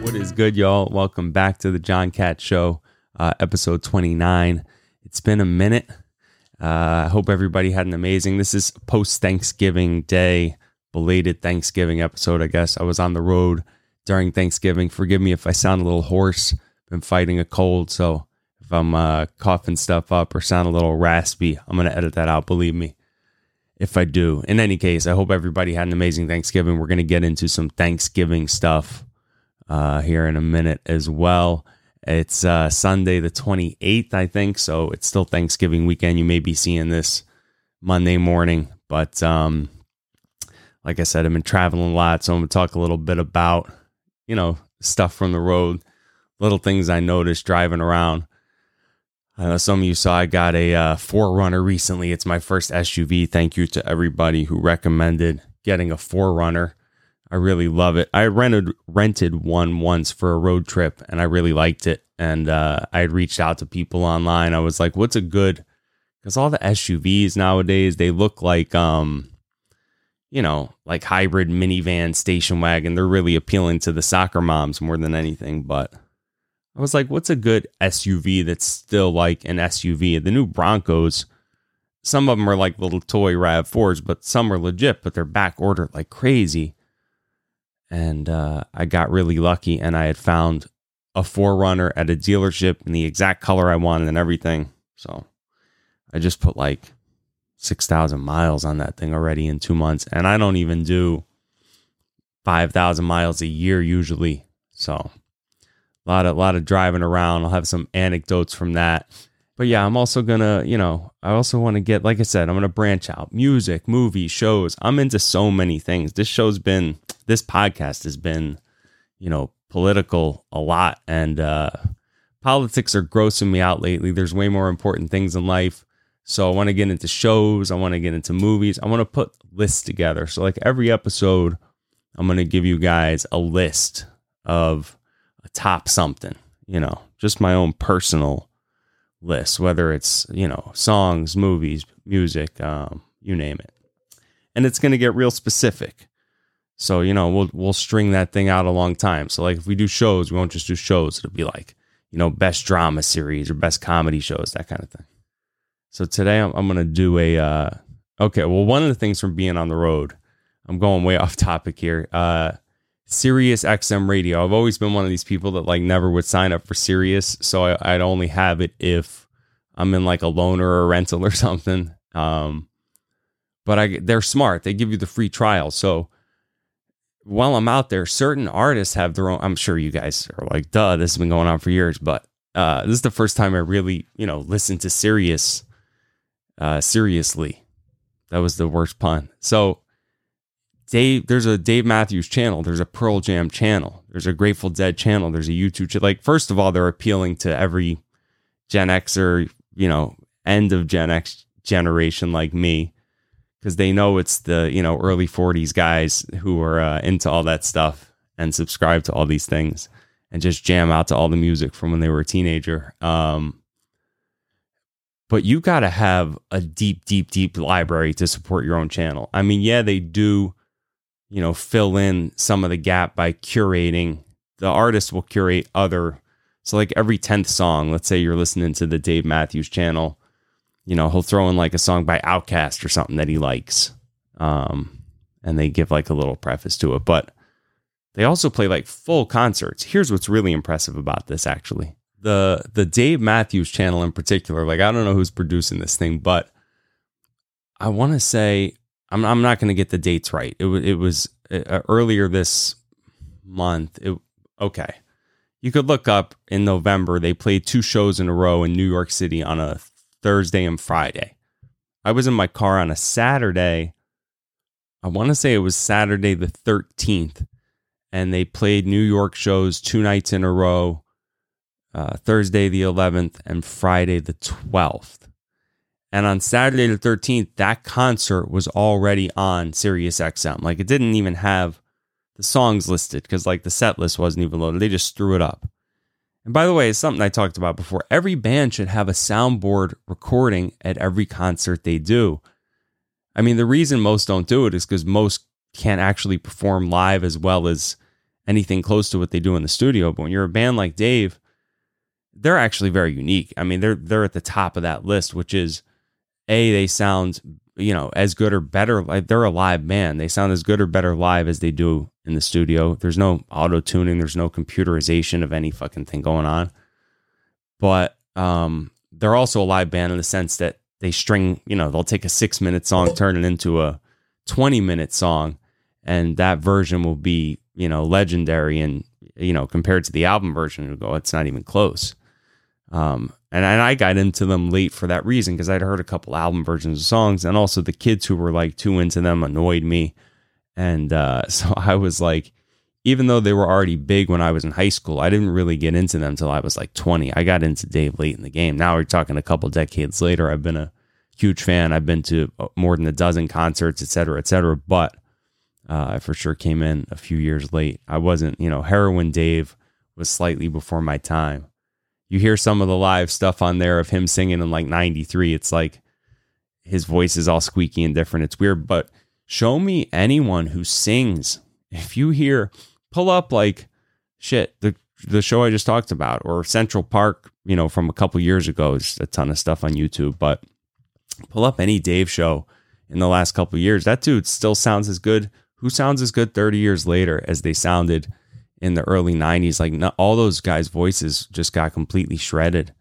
What is good, y'all? Welcome back to the Jon Katz Show, uh, episode 29. It's been a minute. Uh, I hope everybody had an amazing. This is post Thanksgiving Day, belated Thanksgiving episode. I guess I was on the road during Thanksgiving. Forgive me if I sound a little hoarse. Been fighting a cold, so if I'm uh, coughing stuff up or sound a little raspy, I'm gonna edit that out. Believe me if I do. In any case, I hope everybody had an amazing Thanksgiving. We're going to get into some Thanksgiving stuff uh, here in a minute as well. It's uh, Sunday, the 28th, I think. So it's still Thanksgiving weekend. You may be seeing this Monday morning. But um, like I said, I've been traveling a lot. So I'm going to talk a little bit about, you know, stuff from the road, little things I noticed driving around. Some of you saw I got a uh, 4Runner recently. It's my first SUV. Thank you to everybody who recommended getting a 4Runner. I really love it. I rented rented one once for a road trip, and I really liked it. And uh, I had reached out to people online. I was like, "What's a good?" Because all the SUVs nowadays they look like, um, you know, like hybrid minivan, station wagon. They're really appealing to the soccer moms more than anything. But I was like, what's a good SUV that's still like an SUV? The new Broncos, some of them are like little toy RAV4s, but some are legit, but they're back ordered like crazy. And uh, I got really lucky and I had found a 4Runner at a dealership in the exact color I wanted and everything. So I just put like 6,000 miles on that thing already in two months. And I don't even do 5,000 miles a year usually. So a lot of lot of driving around. I'll have some anecdotes from that. But yeah, I'm also gonna, you know, I also want to get, like I said, I'm gonna branch out. Music, movies, shows. I'm into so many things. This show's been, this podcast has been, you know, political a lot, and uh, politics are grossing me out lately. There's way more important things in life. So I want to get into shows. I want to get into movies. I want to put lists together. So like every episode, I'm gonna give you guys a list of top something, you know, just my own personal list, whether it's, you know, songs, movies, music, um, you name it. And it's going to get real specific. So, you know, we'll we'll string that thing out a long time. So like if we do shows, we won't just do shows. It'll be like, you know, best drama series or best comedy shows, that kind of thing. So today I'm, I'm going to do a uh okay, well one of the things from being on the road, I'm going way off topic here. Uh Sirius XM radio. I've always been one of these people that like never would sign up for Sirius, so I, would only have it if I'm in like a loaner or a rental or something. Um, but I they're smart. They give you the free trial. So while I'm out there, certain artists have their own. I'm sure you guys are like, duh, this has been going on for years, but uh, this is the first time I really, you know, listened to Sirius uh, seriously. That was the worst pun. So Dave, there's a Dave Matthews channel, there's a Pearl Jam channel, there's a Grateful Dead channel, there's a U2 channel. Like, first of all, they're appealing to every Gen Xer, you know, end of Gen X generation like me, because they know it's the, you know, early 40s guys who are uh, into all that stuff and subscribe to all these things and just jam out to all the music from when they were a teenager. Um, but you got to have a deep, deep, deep library to support your own channel. I mean, yeah, they do you know, fill in some of the gap by curating. The artist will curate other. So, like every 10th song, let's say you're listening to the Dave Matthews channel, you know, he'll throw in like a song by OutKast or something that he likes. Um, and they give like a little preface to it. But they also play like full concerts. Here's what's really impressive about this actually. The the Dave Matthews channel in particular, like I don't know who's producing this thing, but I want to say I'm I'm not going to get the dates right. It was it was uh, earlier this month. It, okay, you could look up in November. They played two shows in a row in New York City on a Thursday and Friday. I was in my car on a Saturday. I want to say it was Saturday the 13th, and they played New York shows two nights in a row. Uh, Thursday the 11th and Friday the 12th. And on Saturday the 13th, that concert was already on Sirius XM. Like it didn't even have the songs listed because like the set list wasn't even loaded. They just threw it up. And by the way, it's something I talked about before. Every band should have a soundboard recording at every concert they do. I mean, the reason most don't do it is because most can't actually perform live as well as anything close to what they do in the studio. But when you're a band like Dave, they're actually very unique. I mean, they're they're at the top of that list, which is a they sound you know as good or better. Like they're a live band. They sound as good or better live as they do in the studio. There's no auto tuning. There's no computerization of any fucking thing going on. But um, they're also a live band in the sense that they string. You know, they'll take a six minute song, turn it into a twenty minute song, and that version will be you know legendary and you know compared to the album version, it'll go. It's not even close. Um, and, and I got into them late for that reason because I'd heard a couple album versions of songs, and also the kids who were like too into them annoyed me, and uh, so I was like, even though they were already big when I was in high school, I didn't really get into them until I was like 20. I got into Dave late in the game. Now we're talking a couple decades later. I've been a huge fan. I've been to uh, more than a dozen concerts, et cetera, et cetera. But uh, I for sure came in a few years late. I wasn't, you know, Heroin Dave was slightly before my time you hear some of the live stuff on there of him singing in like 93 it's like his voice is all squeaky and different. It's weird but show me anyone who sings. If you hear pull up like shit the the show I just talked about or Central Park you know from a couple years ago is a ton of stuff on YouTube but pull up any Dave show in the last couple years. That dude still sounds as good. Who sounds as good 30 years later as they sounded in the early 90s like not, all those guys voices just got completely shredded.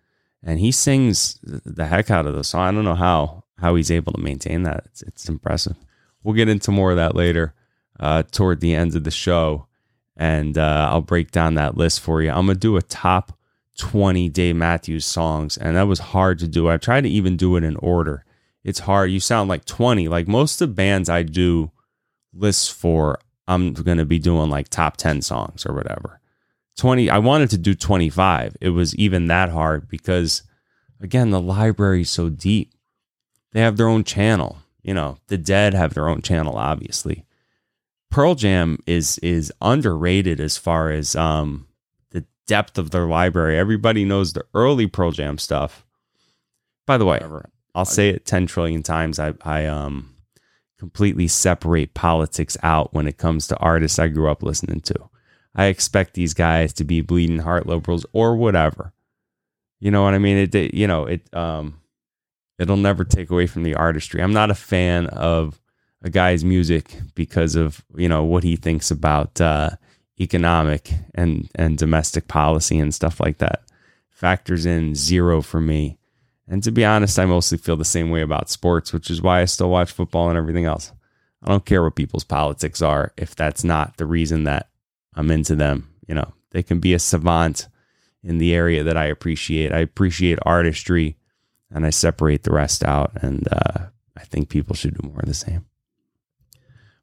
And he sings the heck out of the song. I don't know how how he's able to maintain that. It's, it's impressive. We'll get into more of that later uh, toward the end of the show. And uh, i'll break down that list for you. I'm gonna do a top 20 dave matthews songs and that was hard to do. I tried to even do it in order. It's hard. You sound like 20 like most of the bands i do lists for I'm going to be doing like top 10 songs or whatever. 20, I wanted to do 25. It was even that hard because, again, the library is so deep. They have their own channel. You know, the Dead have their own channel, obviously. Pearl Jam is is underrated as far as um, the depth of their library. Everybody knows the early Pearl Jam stuff. By the way, I'll say it 10 trillion times. I, I um completely separate politics out when it comes to artists I grew up listening to. I expect these guys to be bleeding heart liberals or whatever. You know what I mean? It, it you know, it um it'll never take away from the artistry. I'm not a fan of a guy's music because of, you know, what he thinks about uh economic and and domestic policy and stuff like that. Factors in zero for me and to be honest, I mostly feel the same way about sports, which is why I still watch football and everything else. I don't care what people's politics are if that's not the reason that I'm into them. You know, they can be a savant in the area that I appreciate. I appreciate artistry and I separate the rest out. And uh, I think people should do more of the same.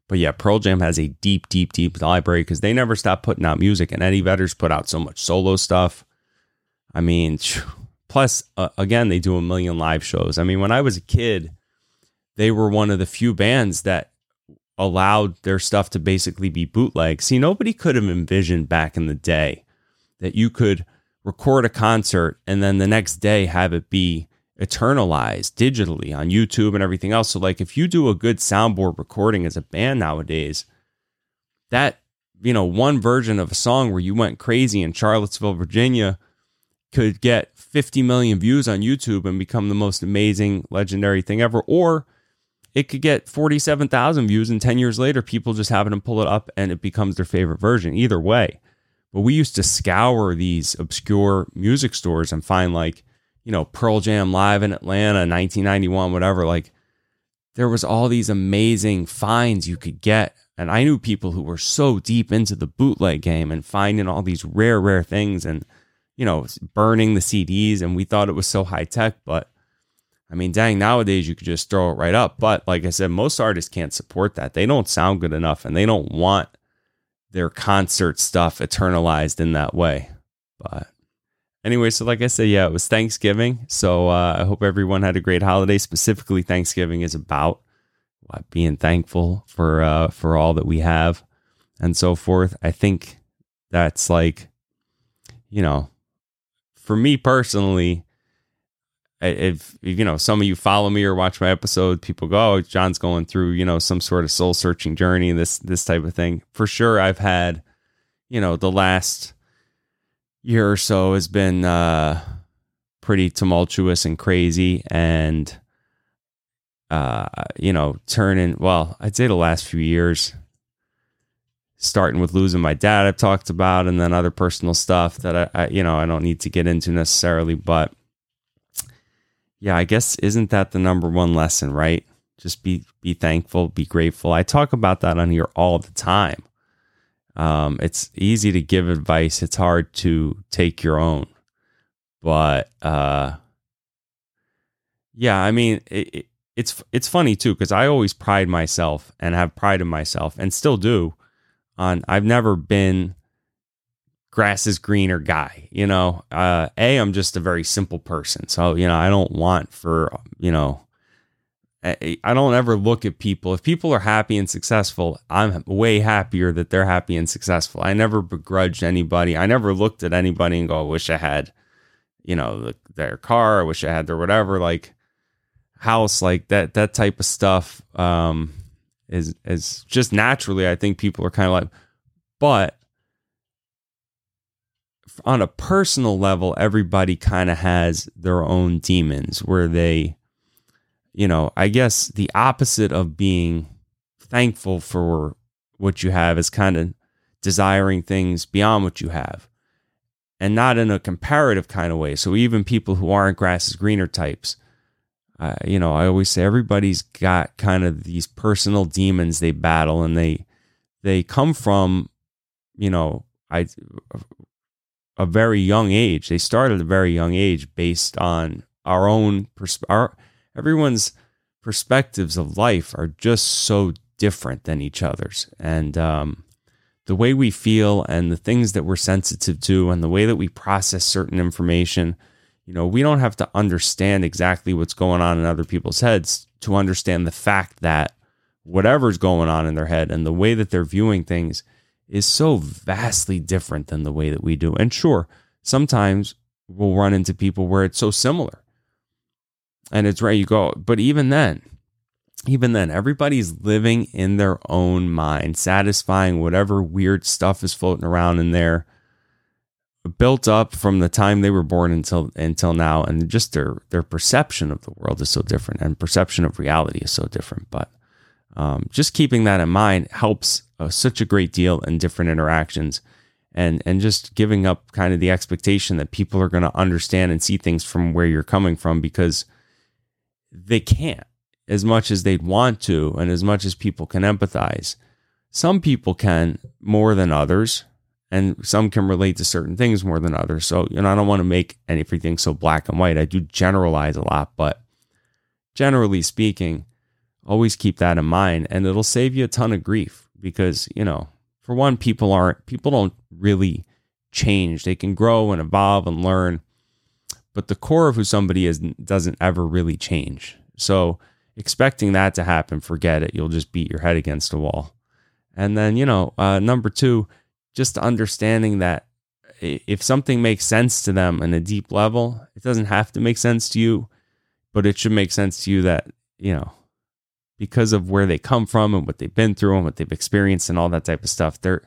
But yeah, Pearl Jam has a deep, deep, deep library because they never stop putting out music. And Eddie Vedder's put out so much solo stuff. I mean, Plus, uh, again, they do a million live shows. I mean, when I was a kid, they were one of the few bands that allowed their stuff to basically be bootleg. See, nobody could have envisioned back in the day that you could record a concert and then the next day have it be eternalized digitally on YouTube and everything else. So, like, if you do a good soundboard recording as a band nowadays, that, you know, one version of a song where you went crazy in Charlottesville, Virginia could get 50 million views on YouTube and become the most amazing, legendary thing ever. Or it could get 47,000 views and 10 years later, people just happen to pull it up and it becomes their favorite version. Either way. But we used to scour these obscure music stores and find like, you know, Pearl Jam live in Atlanta, 1991, whatever. Like there was all these amazing finds you could get. And I knew people who were so deep into the bootleg game and finding all these rare, rare things. And you know, burning the CDs and we thought it was so high tech, but I mean, dang, nowadays you could just throw it right up. But like I said, most artists can't support that. They don't sound good enough and they don't want their concert stuff eternalized in that way. But anyway, so like I said, yeah, it was Thanksgiving. So uh, I hope everyone had a great holiday. Specifically, Thanksgiving is about what, being thankful for uh, for all that we have and so forth. I think that's like, you know, for me personally, if, you know some of you follow me or watch my episode, people go, "Oh, Jon's going through you know some sort of soul searching journey, this this type of thing." For sure, I've had, you know, the last year or so has been uh, pretty tumultuous and crazy, and uh, you know, turning. Well, I'd say the last few years, starting with losing my dad, I've talked about, and then other personal stuff that I, I you know, I don't need to get into necessarily, but yeah, I guess isn't that the number one lesson, right? Just be be thankful, be grateful. I talk about that on here all the time. Um, it's easy to give advice; it's hard to take your own. But uh, yeah, I mean, it, it, it's it's funny too because I always pride myself and have pride in myself and still do on. I've never been grass is greener guy. You know, uh, a I'm just a very simple person, so you know I don't want for you know. I don't ever look at people. If people are happy and successful, I'm way happier that they're happy and successful. I never begrudged anybody. I never looked at anybody and go, "I wish I had, you know, the, their car. I wish I had their whatever." Like house, like that. That type of stuff um, is is just naturally. I think people are kind of like, but on a personal level, everybody kind of has their own demons where they, you know, I guess the opposite of being thankful for what you have is kind of desiring things beyond what you have and not in a comparative kind of way. So even people who aren't grass is greener types, uh, you know, I always say everybody's got kind of these personal demons they battle and they they come from, you know, I a very young age. They start at a very young age based on our own pers- our everyone's perspectives of life are just so different than each other's, and um, the way we feel and the things that we're sensitive to and the way that we process certain information. You know, we don't have to understand exactly what's going on in other people's heads to understand the fact that whatever's going on in their head and the way that they're viewing things is so vastly different than the way that we do. And sure, sometimes we'll run into people where it's so similar. And it's right, you go. But even then, even then, everybody's living in their own mind, satisfying whatever weird stuff is floating around in there, built up from the time they were born until until now, and just their their perception of the world is so different, and perception of reality is so different. But um, just keeping that in mind helps uh, such a great deal in different interactions and and just giving up kind of the expectation that people are going to understand and see things from where you're coming from because they can't as much as they'd want to and as much as people can empathize some people can more than others and some can relate to certain things more than others so you know i don't want to make anything so black and white i do generalize a lot but generally speaking always keep that in mind and it'll save you a ton of grief because, you know, for one, people aren't, people don't really change. They can grow and evolve and learn, but the core of who somebody is doesn't ever really change. So, expecting that to happen, forget it. You'll just beat your head against a wall. And then, you know, uh, number two, just understanding that if something makes sense to them in a deep level, it doesn't have to make sense to you, but it should make sense to you that, you know, because of where they come from and what they've been through and what they've experienced and all that type of stuff. They're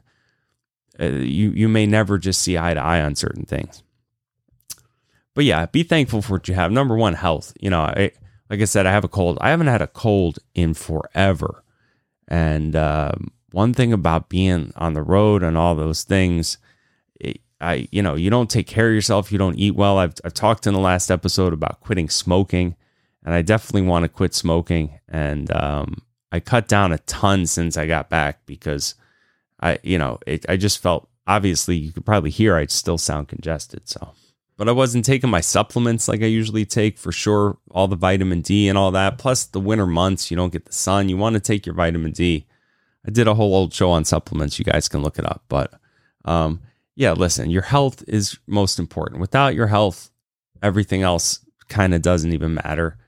uh, you you may never just see eye to eye on certain things. But yeah, be thankful for what you have. Number one, health. You know, I, like I said, I have a cold. I haven't had a cold in forever. And um, one thing about being on the road and all those things, it, I you know you don't take care of yourself. You don't eat well. I've I've talked in the last episode about quitting smoking and I definitely want to quit smoking. And um, I cut down a ton since I got back because I, you know, it, I just felt obviously you could probably hear I still sound congested. So, but I wasn't taking my supplements like I usually take for sure, all the vitamin D and all that. Plus, the winter months, you don't get the sun. You want to take your vitamin D. I did a whole old show on supplements. You guys can look it up. But um, yeah, listen, your health is most important. Without your health, everything else kind of doesn't even matter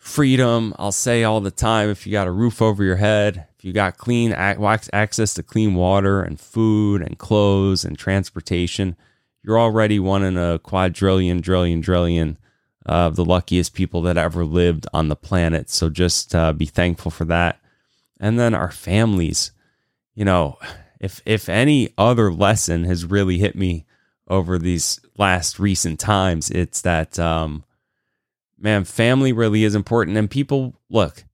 freedom. I'll say all the time if you got a roof over your head, if you got clean access to clean water and food and clothes and transportation, you're already one in a quadrillion, trillion, trillion of the luckiest people that ever lived on the planet. So just uh, be thankful for that. And then our families, you know, if if any other lesson has really hit me over these last recent times, it's that um, man, family really is important. And people look,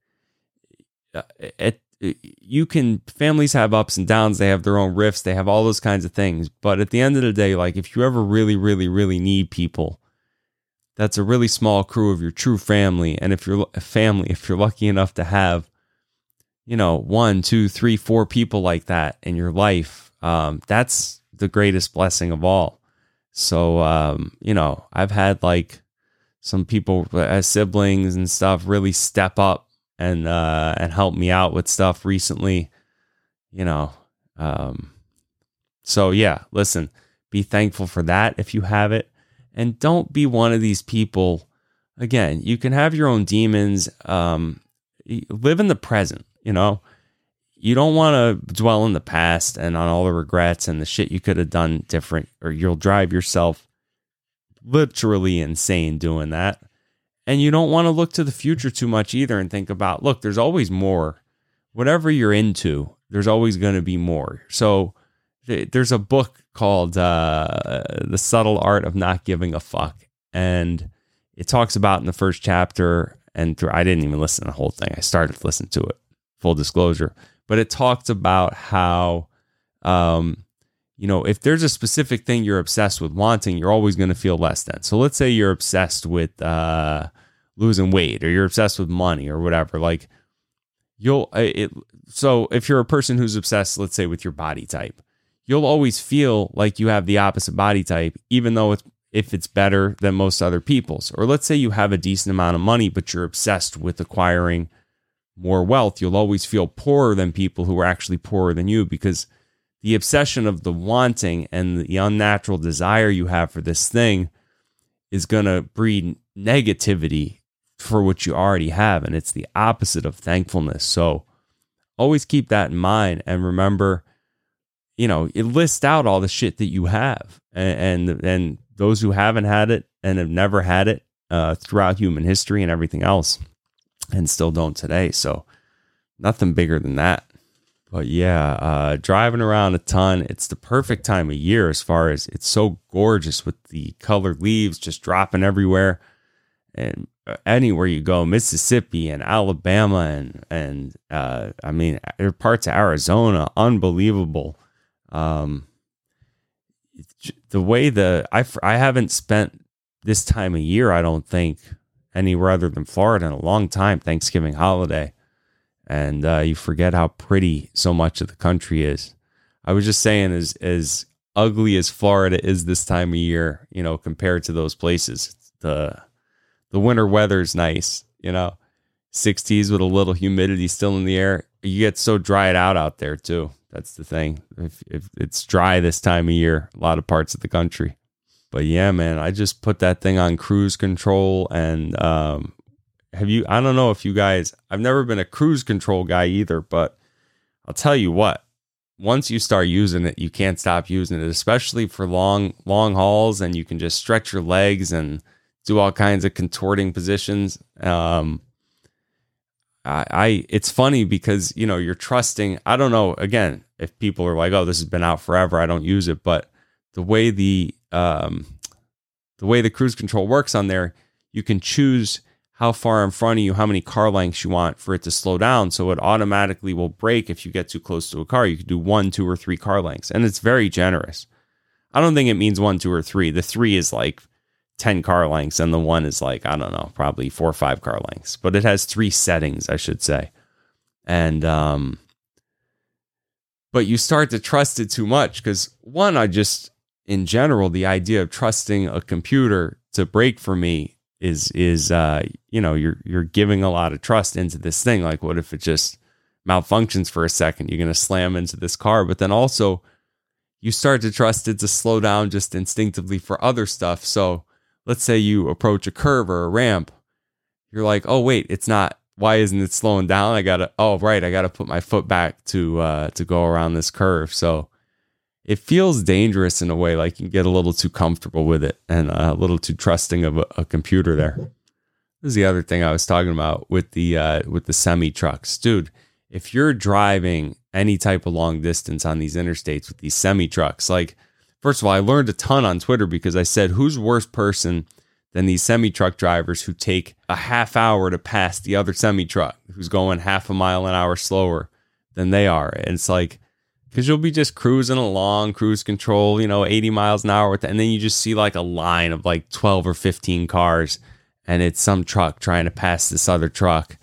uh, it, you can families have ups and downs. They have their own rifts. They have all those kinds of things. But at the end of the day like if you ever really really really need people that's a really small crew of your true family. And if you're a family if you're lucky enough to have you know one two three four people like that in your life um, that's the greatest blessing of all so um, you know i've had like some people as siblings and stuff really step up and uh, and help me out with stuff recently. You know, um, so yeah. Listen, be thankful for that if you have it, and don't be one of these people. Again, you can have your own demons. Um, live in the present. You know, you don't want to dwell in the past and on all the regrets and the shit you could have done different, or you'll drive yourself literally insane doing that. And you don't want to look to the future too much either and think about, look, there's always more. Whatever you're into, there's always going to be more. So there's a book called uh, The Subtle Art of Not Giving a Fuck. And it talks about in the first chapter, and through, I didn't even listen to the whole thing. I started to listen to it, full disclosure. But it talks about how um, you know, if there's a specific thing you're obsessed with wanting, you're always going to feel less than. So let's say you're obsessed with uh, losing weight or you're obsessed with money or whatever. Like you'll, uh, it, so if you're a person who's obsessed, let's say with your body type, you'll always feel like you have the opposite body type, even though it's, if it's better than most other people's. Or let's say you have a decent amount of money, but you're obsessed with acquiring more wealth, you'll always feel poorer than people who are actually poorer than you because the obsession of the wanting and the unnatural desire you have for this thing is going to breed negativity for what you already have. And it's the opposite of thankfulness. So always keep that in mind and remember, you know, it lists out all the shit that you have. And, and, and those who haven't had it and have never had it uh, throughout human history and everything else and still don't today. So nothing bigger than that. But yeah, uh, driving around a ton. It's the perfect time of year as far as it's so gorgeous with the colored leaves just dropping everywhere. And uh, anywhere you go, Mississippi and Alabama and and uh, I mean parts of Arizona, unbelievable. Um, the way the I I haven't spent this time of year, I don't think anywhere other than Florida in a long time. Thanksgiving holiday and uh, you forget how pretty so much of the country is. I was just saying, as as ugly as Florida is this time of year, you know, compared to those places, the the winter weather is nice, you know, 60s with a little humidity still in the air. You get so dried out out there too. That's the thing. If, if it's dry this time of year, a lot of parts of the country. But yeah, man, I just put that thing on cruise control and um, have you I don't know if you guys I've never been a cruise control guy either, but I'll tell you what, once you start using it, you can't stop using it, especially for long long hauls and you can just stretch your legs and do all kinds of contorting positions. Um I, it's funny because you know you're trusting I don't know again if people are like oh this has been out forever I don't use it but the way the um the way the cruise control works on there you can choose how far in front of you, how many car lengths you want for it to slow down. So it automatically will brake if you get too close to a car. You could do one, two, or three car lengths. And it's very generous. I don't think it means one, two, or three. The three is like 10 car lengths, and the one is like, I don't know, probably four or five car lengths. But it has three settings, I should say. And, um, but you start to trust it too much because one, I just, in general, the idea of trusting a computer to brake for me is is uh you know you're you're giving a lot of trust into this thing like what if it just malfunctions for a second you're going to slam into this car but then also you start to trust it to slow down just instinctively for other stuff so let's say you approach a curve or a ramp you're like oh wait it's not why isn't it slowing down i gotta oh right i gotta put my foot back to uh to go around this curve so it feels dangerous in a way, like you get a little too comfortable with it and a little too trusting of a, a computer there. This is the other thing I was talking about with the uh, with the semi trucks, dude. If you're driving any type of long distance on these interstates with these semi trucks, like first of all, I learned a ton on Twitter because I said, "Who's worse person than these semi truck drivers who take a half hour to pass the other semi truck who's going half a mile an hour slower than they are?" And it's like because you'll be just cruising along, cruise control, you know, 80 miles an hour, and then you just see like a line of like 12 or 15 cars, and it's some truck trying to pass this other truck,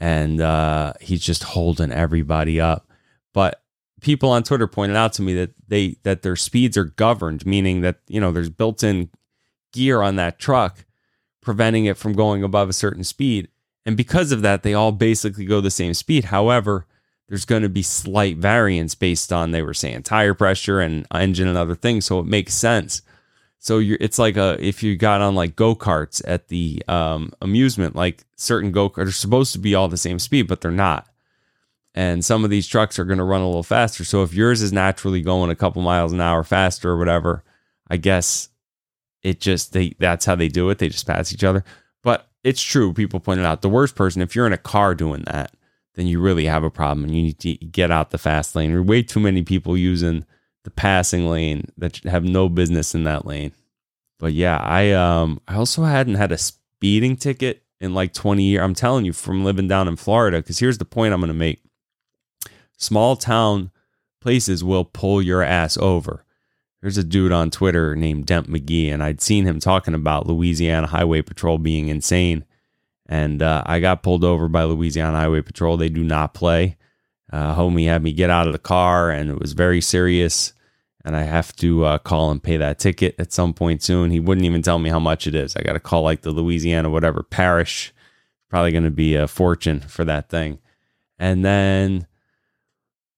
and uh, he's just holding everybody up. But people on Twitter pointed out to me that they that their speeds are governed, meaning that you know there's built-in gear on that truck preventing it from going above a certain speed, and because of that, they all basically go the same speed. However there's going to be slight variance based on they were saying tire pressure and engine and other things so it makes sense. So you're it's like a if you got on like go-karts at the um, amusement like certain go-karts are supposed to be all the same speed but they're not and some of these trucks are going to run a little faster so if yours is naturally going a couple miles an hour faster or whatever i guess it just they that's how they do it they just pass each other but it's true people pointed out the worst person if you're in a car doing that then you really have a problem and you need to get out the fast lane. There are way too many people using the passing lane that have no business in that lane. But yeah, I um I also hadn't had a speeding ticket in like 20 years. I'm telling you from living down in Florida cuz here's the point I'm going to make. Small town places will pull your ass over. There's a dude on Twitter named Dent McGee and I'd seen him talking about Louisiana Highway Patrol being insane and uh, I got pulled over by Louisiana Highway Patrol. They do not play. Uh, homie had me get out of the car, and it was very serious. And I have to uh, call and pay that ticket at some point soon. He wouldn't even tell me how much it is. I got to call like the Louisiana whatever parish. Probably going to be a fortune for that thing. And then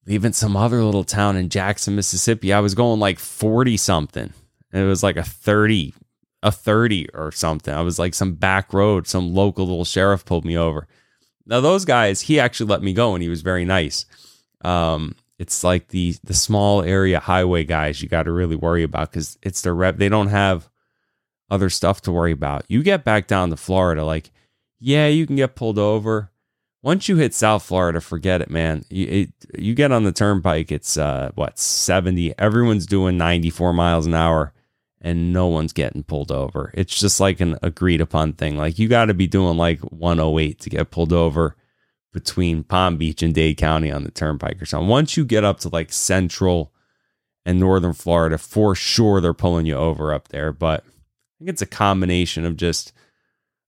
leaving some other little town in Jackson, Mississippi. I was going like 40 something. It was like a 30 a 30 or something. I was like some back road, some local little sheriff pulled me over. Now those guys, he actually let me go and he was very nice. Um, it's like the the small area highway guys you got to really worry about because it's their rep. They don't have other stuff to worry about. You get back down to Florida, like yeah, you can get pulled over. Once you hit South Florida, forget it, man. You it, you get on the turnpike, it's uh, what seventy. Everyone's doing ninety four miles an hour and no one's getting pulled over. It's just like an agreed upon thing. Like you got to be doing like 108 to get pulled over between Palm Beach and Dade County on the turnpike or something. Once you get up to like central and northern Florida, for sure they're pulling you over up there. But I think it's a combination of just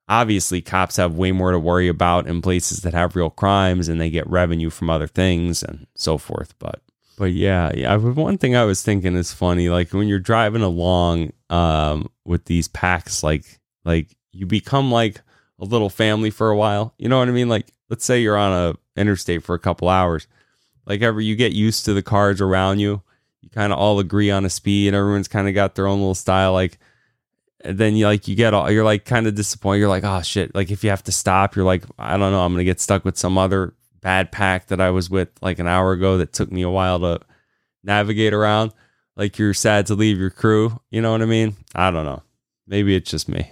obviously cops have way more to worry about in places that have real crimes and they get revenue from other things and so forth. But but yeah, yeah. One thing I was thinking is funny, like when you're driving along um, with these packs, like like you become like a little family for a while. You know what I mean? Like let's say you're on a interstate for a couple hours, like ever you get used to the cars around you. You kind of all agree on a speed, and everyone's kind of got their own little style. Like then you like you get all you're like kind of disappointed. You're like, oh shit. Like if you have to stop, you're like, I don't know, I'm gonna get stuck with some other bad pack that I was with like an hour ago that took me a while to navigate around. Like you're sad to leave your crew. You know what I mean? I don't know. Maybe it's just me.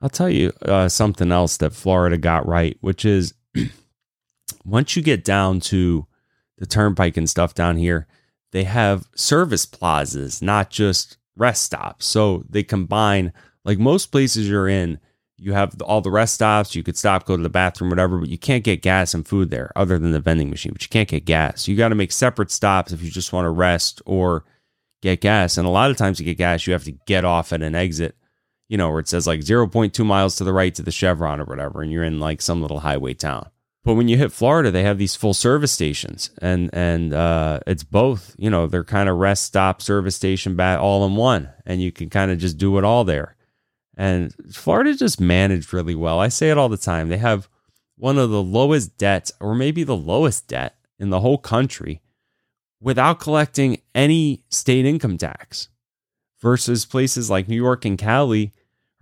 I'll tell you uh, something else that Florida got right, which is once you get down to the turnpike and stuff down here, they have service plazas, not just rest stops. So they combine, like most places you're in, you have all the rest stops. You could stop, go to the bathroom, whatever, but you can't get gas and food there other than the vending machine. But you can't get gas. You got to make separate stops if you just want to rest or get gas. And a lot of times to get gas, you have to get off at an exit, you know, where it says like 0.2 miles to the right to the Chevron or whatever, and you're in like some little highway town. But when you hit Florida, they have these full service stations, and and uh, it's both. You know, they're kind of rest stop service station bat all in one, and you can kind of just do it all there. And Florida just managed really well. I say it all the time. They have one of the lowest debts, or maybe the lowest debt in the whole country without collecting any state income tax versus places like New York and Cali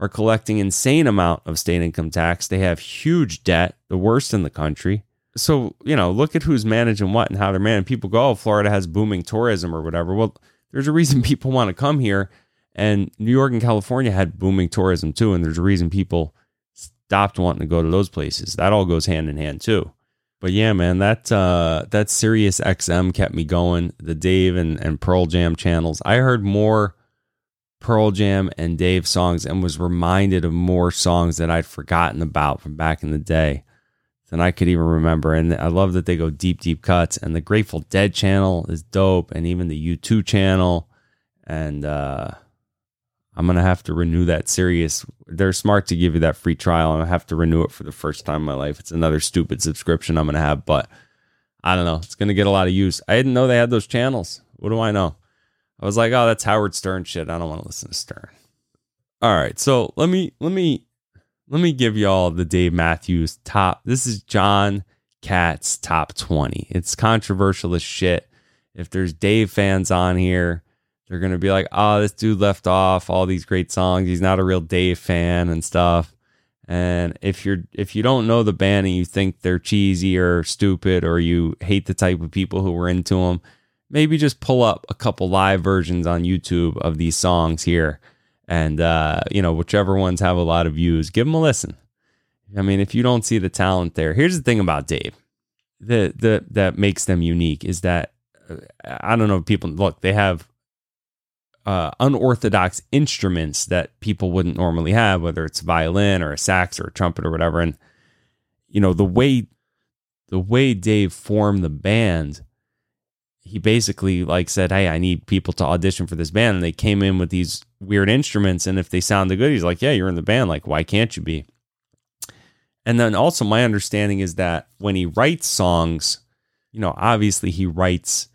are collecting insane amount of state income tax. They have huge debt, the worst in the country. So, you know, look at who's managing what and how they're managing. People go, oh, Florida has booming tourism or whatever. Well, there's a reason people want to come here. And New York and California had booming tourism too. And there's a reason people stopped wanting to go to those places. That all goes hand in hand too. But yeah, man, that uh, that Sirius XM kept me going. The Dave and, and Pearl Jam channels. I heard more Pearl Jam and Dave songs and was reminded of more songs that I'd forgotten about from back in the day than I could even remember. And I love that they go deep, deep cuts. And the Grateful Dead channel is dope, and even the U2 channel. And uh, I'm gonna have to renew that Sirius. They're smart to give you that free trial. I'm gonna have to renew it for the first time in my life. It's another stupid subscription I'm gonna have, but I don't know. It's gonna get a lot of use. I didn't know they had those channels. What do I know? I was like, oh, that's Howard Stern shit. I don't want to listen to Stern. All right, so let me let me let me give y'all the Dave Matthews top. This is Jon Katz top 20. It's controversial as shit. If there's Dave fans on here, they're to be like, oh, this dude left off all these great songs. He's not a real Dave fan and stuff. And if you're if you don't know the band and you think they're cheesy or stupid or you hate the type of people who were into them, maybe just pull up a couple live versions on YouTube of these songs here. And uh, you know, whichever ones have a lot of views, give them a listen. I mean, if you don't see the talent there, here's the thing about Dave. The the that makes them unique is that uh, I don't know people look, they have uh, unorthodox instruments that people wouldn't normally have, whether it's violin or a sax or a trumpet or whatever. And you know the way the way Dave formed the band, he basically like said, "Hey, I need people to audition for this band," and they came in with these weird instruments. And if they sounded good, he's like, "Yeah, you're in the band. Like, why can't you be?" And then also, my understanding is that when he writes songs, you know, obviously he writes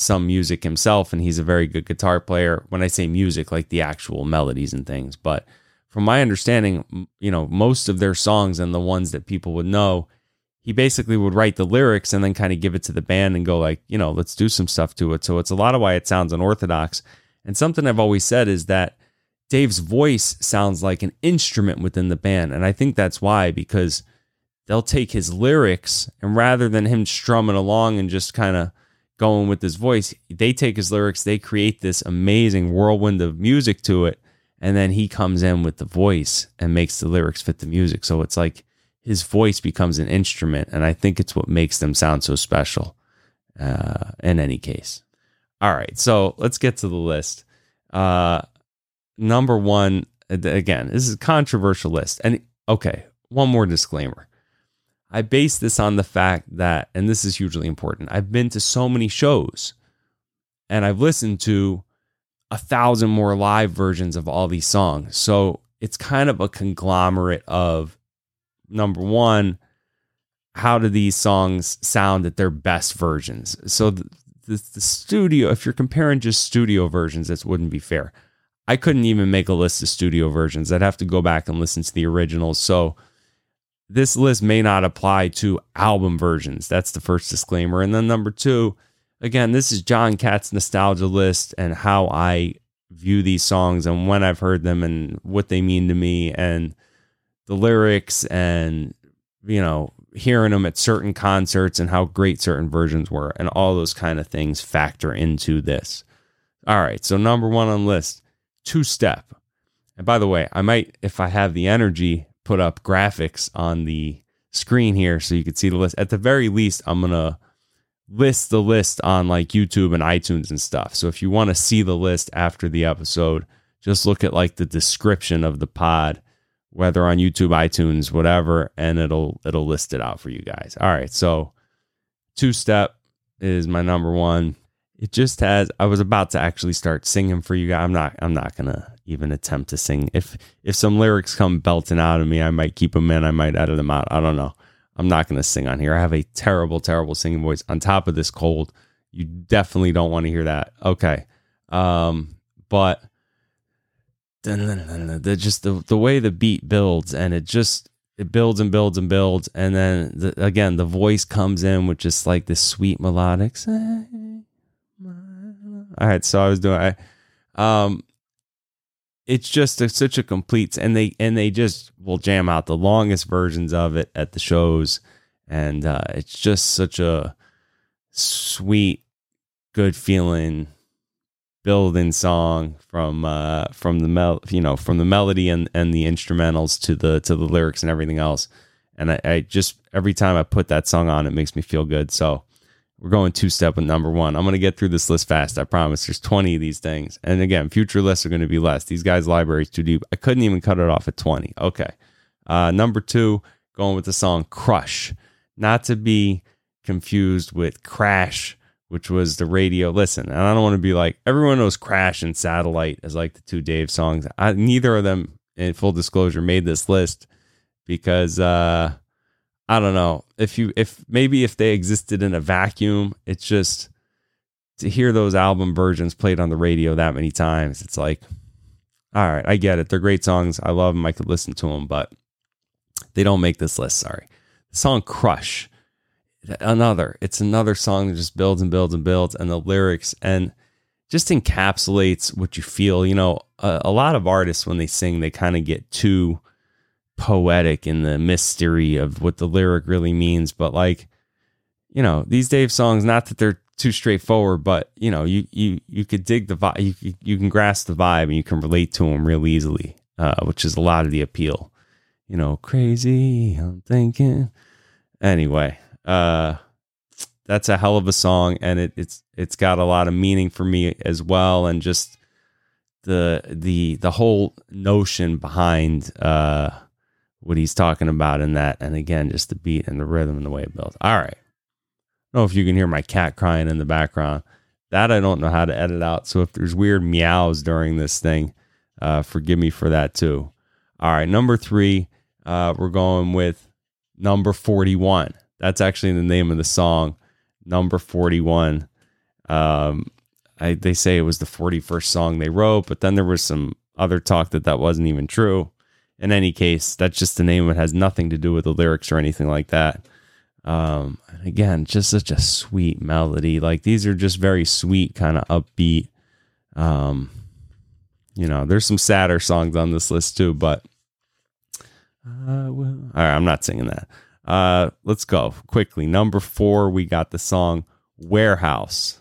some music himself and he's a very good guitar player when i say music like the actual melodies and things but from my understanding you know most of their songs and the ones that people would know he basically would write the lyrics and then kind of give it to the band and go like you know let's do some stuff to it so it's a lot of why it sounds unorthodox and something i've always said is that dave's voice sounds like an instrument within the band and i think that's why because they'll take his lyrics and rather than him strumming along and just kind of going with his voice. They take his lyrics, they create this amazing whirlwind of music to it, and then he comes in with the voice and makes the lyrics fit the music. So it's like his voice becomes an instrument, and I think it's what makes them sound so special. Uh, in any case, all right. So let's get to the list. Uh, number one, again, this is a controversial list, and okay, one more disclaimer. I base this on the fact that, and this is hugely important, I've been to so many shows and I've listened to a thousand more live versions of all these songs. So it's kind of a conglomerate of number one, how do these songs sound at their best versions? So the, the, the studio, if you're comparing just studio versions, this wouldn't be fair. I couldn't even make a list of studio versions. I'd have to go back and listen to the originals. So this list may not apply to album versions. That's the first disclaimer. And then number two, again, this is Jon Katz nostalgia list and how I view these songs and when I've heard them and what they mean to me and the lyrics and you know hearing them at certain concerts and how great certain versions were and all those kind of things factor into this. All right, so number 1 on list, two step. And by the way, I might if I have the energy put up graphics on the screen here so you can see the list. At the very least, I'm going to list the list on like YouTube and iTunes and stuff. So if you want to see the list after the episode, just look at like the description of the pod, whether on YouTube, iTunes, whatever, and it'll it'll list it out for you guys. All right. So two step is my number one. It just has I was about to actually start singing for you guys. I'm not I'm not gonna even attempt to sing. If if some lyrics come belting out of me, I might keep them in. I might edit them out. I don't know. I'm not to sing on here. I have a terrible, terrible singing voice. On top of this cold, you definitely don't want to hear that. Okay, um, but the just the the way the beat builds and it just it builds and builds and builds and then the, again the voice comes in with just like this sweet melodic. All right, so I was doing I um it's just a, such a complete and they and they just will jam out the longest versions of it at the shows and uh, it's just such a sweet good feeling building song from uh from the mel you know from the melody and and the instrumentals to the to the lyrics and everything else. And I, I just every time i put that song on it makes me feel good. So we're going two step with number one. I'm going to get through this list fast i promise. There's 20 of these things. And again future lists are going to be less. These guys libraries too deep. I couldn't even cut it off at 20 okay. Uh number two going with the song crush. Not to be confused with crash which was the radio. Listen, and I don't want to be like everyone knows Crash and Satellite as like the two Dave songs. I, neither of them, in full disclosure, made this list because uh, I don't know if you if maybe if they existed in a vacuum, it's just to hear those album versions played on the radio that many times. It's like, all right, I get it. They're great songs. I love them. I could listen to them, but they don't make this list. Sorry. The song Crush another it's another song that just builds and builds and builds and the lyrics and just encapsulates what you feel you know a, a lot of artists when they sing they kind of get too poetic in the mystery of what the lyric really means but like you know these dave songs not that they're too straightforward but you know you you you could dig the vibe you, you can grasp the vibe and you can relate to them real easily uh, which is a lot of the appeal. You know crazy i'm thinking. Anyway uh, that's a hell of a song, and it, it's it's got a lot of meaning for me as well, and just the the the whole notion behind uh, what he's talking about in that, and again, just the beat and the rhythm and the way it builds. All right, I don't know if you can hear my cat crying in the background. That I don't know how to edit out. So if there's weird meows during this thing, uh, forgive me for that too. All right, number three, uh, we're going with number 41. That's actually the name of the song, number 41. Um, I, they say it was the 41st song they wrote, but then there was some other talk that that wasn't even true. In any case, that's just the name. It has nothing to do with the lyrics or anything like that. Um, again, just such a sweet melody. Like these are just very sweet, kind of upbeat. Um, you know, there's some sadder songs on this list too, but uh, well, all right, I'm not singing that. Uh, let's go quickly. Number four, we got the song Warehouse.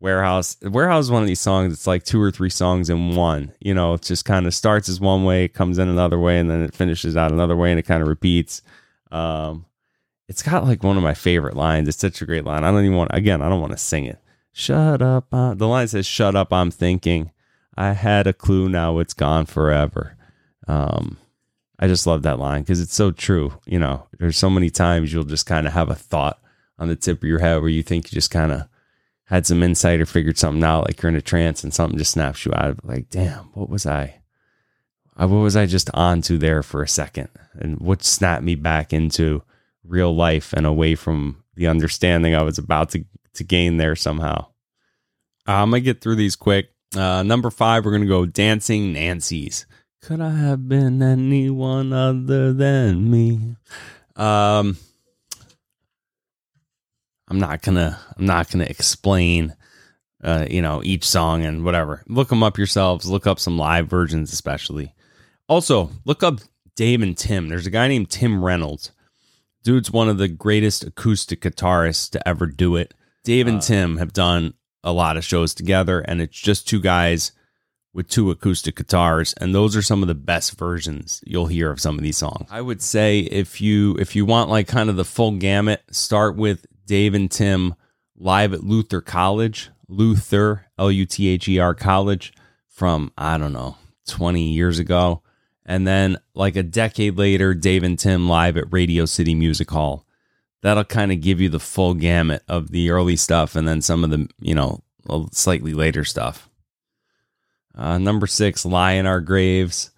Warehouse. Warehouse is one of these songs. It's like two or three songs in one. You know, it just kind of starts as one way, comes in another way, and then it finishes out another way, and it kind of repeats. Um, it's got like one of my favorite lines. It's such a great line. I don't even want. Again, I don't want to sing it. Shut up. Uh, the line says, "Shut up. I'm thinking. I had a clue. Now it's gone forever." Um, I just love that line because it's so true. You know, there's so many times you'll just kind of have a thought on the tip of your head where you think you just kind of had some insight or figured something out, like you're in a trance and something just snaps you out of it. like, damn, what was I? What was I just onto there for a second? And what snapped me back into real life and away from the understanding I was about to, to gain there somehow. Uh, I'm going to get through these quick. Uh, number five, we're going to go Dancing Nancies. Could I have been anyone other than me? Um, I'm not gonna. I'm not gonna explain. Uh, you know, each song and whatever. Look them up yourselves. Look up some live versions, especially. Also, look up Dave and Tim. There's a guy named Tim Reynolds. Dude's one of the greatest acoustic guitarists to ever do it. Dave and uh, Tim have done a lot of shows together, and it's just two guys with two acoustic guitars and those are some of the best versions you'll hear of some of these songs. I would say if you if you want like kind of the full gamut, start with Dave and Tim live at Luther College, Luther L U T H E R College from I don't know, 20 years ago. And then like a decade later, Dave and Tim live at Radio City Music Hall. That'll kind of give you the full gamut of the early stuff and then some of the, you know, slightly later stuff. Uh, number six, Lie in Our Graves.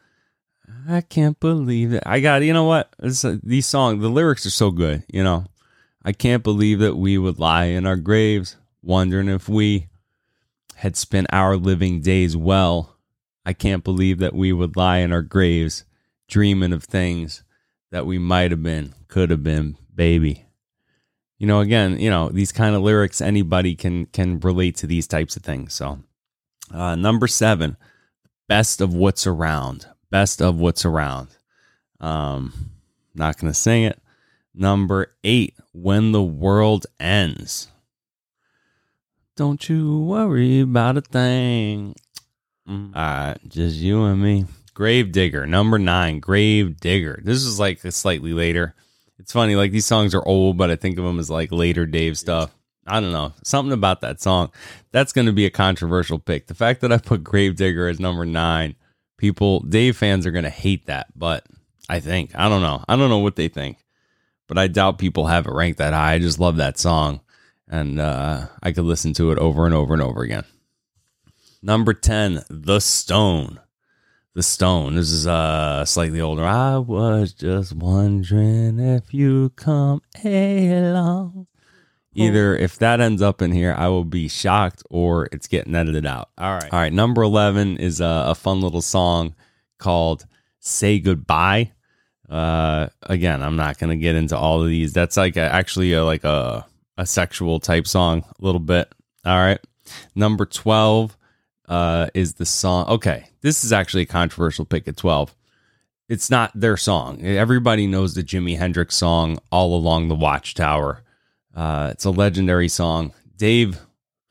I can't believe it. I got, you know what? Uh, these songs, the lyrics are so good, you know. I can't believe that we would lie in our graves, wondering if we had spent our living days well. I can't believe that we would lie in our graves, dreaming of things that we might have been, could have been, baby. You know, again, you know, these kind of lyrics, anybody can can relate to these types of things. So uh, number seven, best of what's around. Best of what's around. Um, not going to sing it. Number eight, when the world ends. don't you worry about a thing. Mm. All right, just you and me. Grave Digger, number nine, Grave Digger. This is like a slightly later. It's funny, like these songs are old, but I think of them as like later Dave stuff. I don't know. Something about that song. That's going to be a controversial pick. The fact that I put Gravedigger as number nine, people, Dave fans are going to hate that, but I think. I don't know. I don't know what they think, but I doubt people have it ranked that high. I just love that song, and uh, I could listen to it over and over and over again. Number 10, The Stone. The Stone. This is uh slightly older. I was just wondering if you come along. Either if that ends up in here, I will be shocked or it's getting edited out. All right. All right. Number 11 is a, a fun little song called Say Goodbye. Uh, again, I'm not going to get into all of these. That's like a, actually a, like a, a sexual type song, a little bit. All right. Number 12 uh, is the song. Okay. This is actually a controversial pick at 12 it's not their song. Everybody knows the Jimi Hendrix song All Along the Watchtower. Uh, it's a legendary song. Dave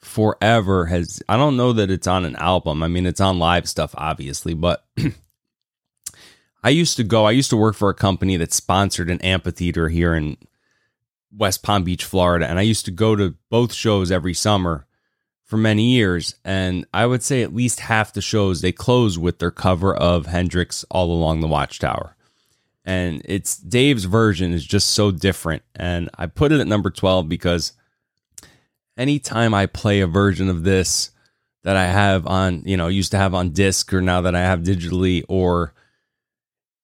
forever has, I don't know that it's on an album. I mean, it's on live stuff, obviously, but I used to go, I used to work for a company that sponsored an amphitheater here in West Palm Beach, Florida. And I used to go to both shows every summer for many years. And I would say at least half the shows they close with their cover of Hendrix All Along the Watchtower and it's Dave's version is just so different. And I put it at number 12 because anytime I play a version of this that I have on, you know, used to have on disc or now that I have digitally or,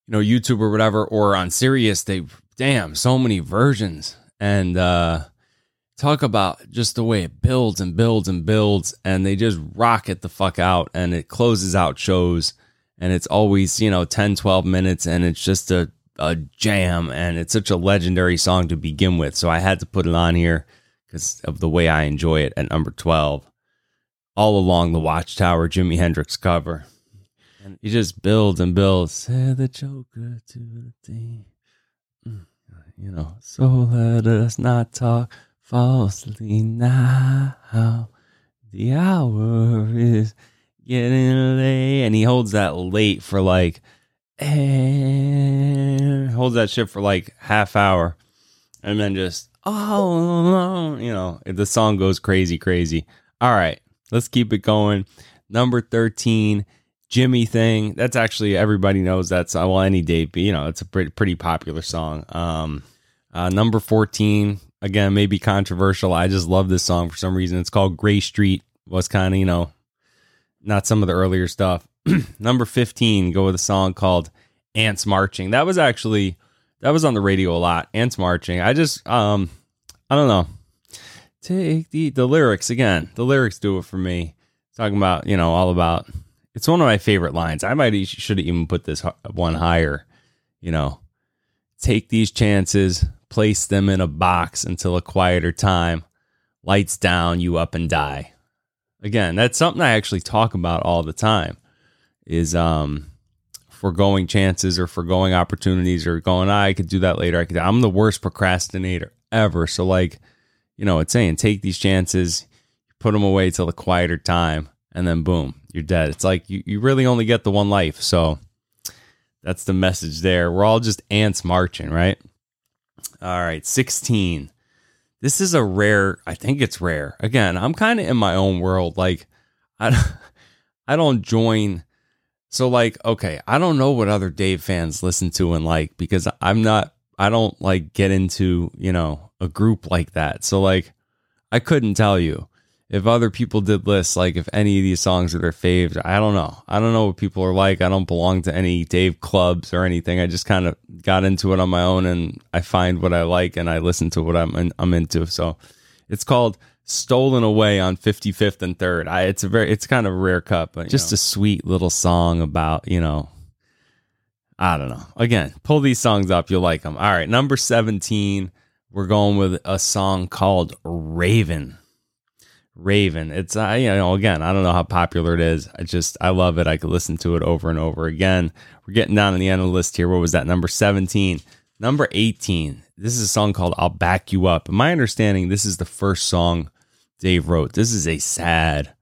you know, YouTube or whatever, or on Sirius, they, damn, so many versions. And, uh, talk about just the way it builds and builds and builds and they just rock it the fuck out and it closes out shows and it's always you know 10 12 minutes and it's just a a jam and it's such a legendary song to begin with. So I had to put it on here because of the way I enjoy it at number 12. All along the Watchtower, Jimi Hendrix cover. And he just builds and builds. Say the Joker to the thing. Mm, you know, so let us not talk falsely now. The hour is getting late. And he holds that late for like and holds that shit for like half hour. And then just oh you know if the song goes crazy crazy. All right let's keep it going. Number 13 Jimi thing. That's actually everybody knows that's uh, well any date but you know it's a pretty, pretty popular song. Um uh, number 14 again maybe controversial. I just love this song for some reason. It's called Grey Street. Was kind of you know not some of the earlier stuff number 15, go with a song called Ants Marching. That was actually that was on the radio a lot. Ants Marching. I just um I don't know. Take the the lyrics again. The lyrics do it for me. Talking about, you know, all about it's one of my favorite lines. I might should have even put this one higher, you know. Take these chances, place them in a box until a quieter time. Lights down, you up and die. Again, that's something I actually talk about all the time is um foregoing chances or foregoing opportunities or going, ah, I could do that later. I could. I'm the worst procrastinator ever. So like, you know, it's saying take these chances, put them away till a quieter time, and then boom, you're dead. It's like you, you really only get the one life. So that's the message there. We're all just ants marching, right? All right, 16. This is a rare, I think it's rare. Again, I'm kind of in my own world. Like, I, don't, I don't join so like, okay, I don't know what other Dave fans listen to and like because I'm not I don't like get into, you know, a group like that. So like I couldn't tell you if other people did lists, like if any of these songs are their faves. I don't know. I don't know what people are like. I don't belong to any Dave clubs or anything. I just kind of got into it on my own and I find what I like and I listen to what I'm in, I'm into. So it's called stolen away on 55th and 3rd. I, it's a very it's kind of a rare cut, but just know. a sweet little song about, you know, I don't know. Again, pull these songs up, you'll like them. All right, number 17, we're going with a song called Raven. Raven. It's uh, you know, again, I don't know how popular it is. I just I love it. I could listen to it over and over again. We're getting down to the end of the list here. What was that? Number 17. Number 18. This is a song called I'll Back You Up. In my understanding, this is the first song Dave wrote. This is a sad,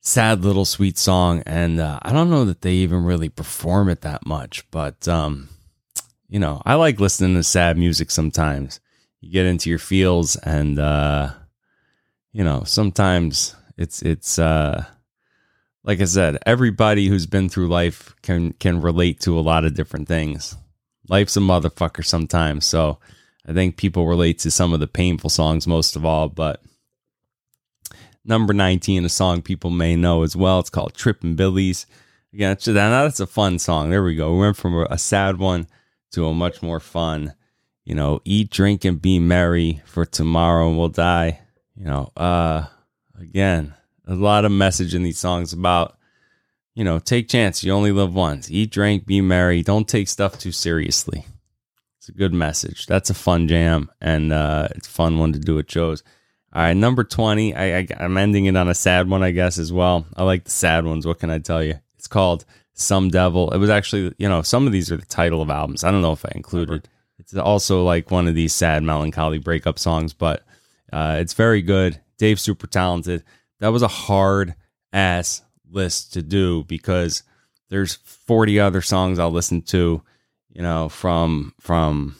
sad little sweet song, and uh, I don't know that they even really perform it that much. But um, you know, I like listening to sad music sometimes. You get into your feels, and uh, you know, sometimes it's it's uh, like I said, everybody who's been through life can can relate to a lot of different things. Life's a motherfucker sometimes, so I think people relate to some of the painful songs most of all. But number nineteen, a song people may know as well. It's called "Trippin' Billies." Again, that's a fun song. There we go. We went from a sad one to a much more fun. You know, eat, drink, and be merry, for tomorrow and we'll die. You know, uh, again, a lot of message in these songs about, you know, take chance. You only live once. Eat, drink, be merry. Don't take stuff too seriously. It's a good message. That's a fun jam, and uh, it's fun one to do at shows. All right, number 20. I, I, I'm ending it on a sad one, I guess, as well. I like the sad ones. What can I tell you? It's called Some Devil. It was actually, you know, some of these are the title of albums. I don't know if I included. It's also like one of these sad, melancholy breakup songs, but uh, it's very good. Dave's super talented that was a hard ass list to do because there's 40 other songs I'll listen to, you know, from from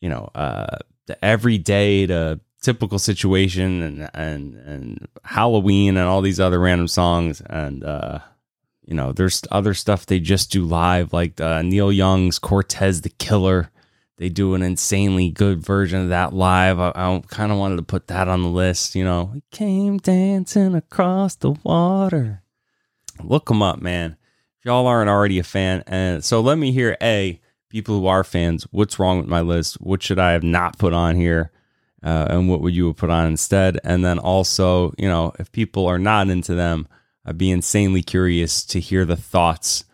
you know, uh the everyday to typical situation and and and Halloween and all these other random songs and uh you know, there's other stuff they just do live like uh, Neil Young's Cortez the Killer they do an insanely good version of that live. I, I kind of wanted to put that on the list. You know, we came dancing across the water. Look them up, man. If y'all aren't already a fan, and so let me hear a people who are fans. What's wrong with my list? What should I have not put on here? Uh, and what would you put on instead? And then also, you know, if people are not into them, I'd be insanely curious to hear the thoughts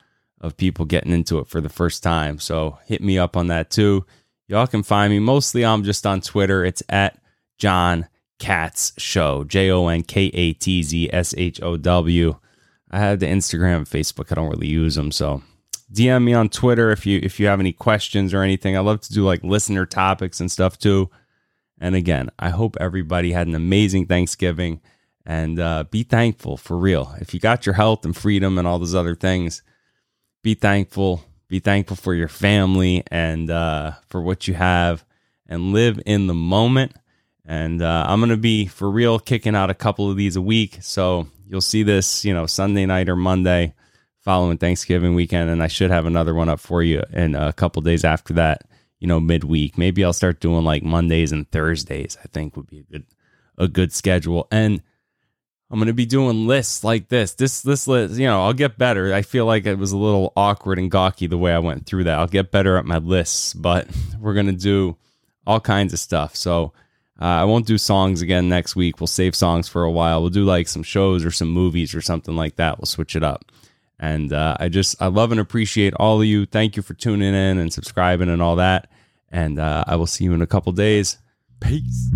of people getting into it for the first time. So hit me up on that too. Y'all can find me mostly I'm just on Twitter. It's at Jon Katz Show. J O N K A T Z S H O W. I have the Instagram and Facebook. I don't really use them, so DM me on Twitter if you if you have any questions or anything. I love to do like listener topics and stuff too. And again, I hope everybody had an amazing Thanksgiving and uh, be thankful for real. If you got your health and freedom and all those other things, be thankful. Be thankful for your family and uh, for what you have and live in the moment. And uh, I'm going to be for real kicking out a couple of these a week. So you'll see this, you know, Sunday night or Monday following Thanksgiving weekend. And I should have another one up for you in a couple days after that, you know, midweek. Maybe I'll start doing like Mondays and Thursdays, I think would be a good, a good schedule. And I'm going to be doing lists like this. This this list, you know, I'll get better. I feel like it was a little awkward and gawky the way I went through that. I'll get better at my lists, but we're going to do all kinds of stuff. So uh, I won't do songs again next week. We'll save songs for a while. We'll do like some shows or some movies or something like that. We'll switch it up. And uh, I just I love and appreciate all of you. Thank you for tuning in and subscribing and all that. And uh, I will see you in a couple days. Peace.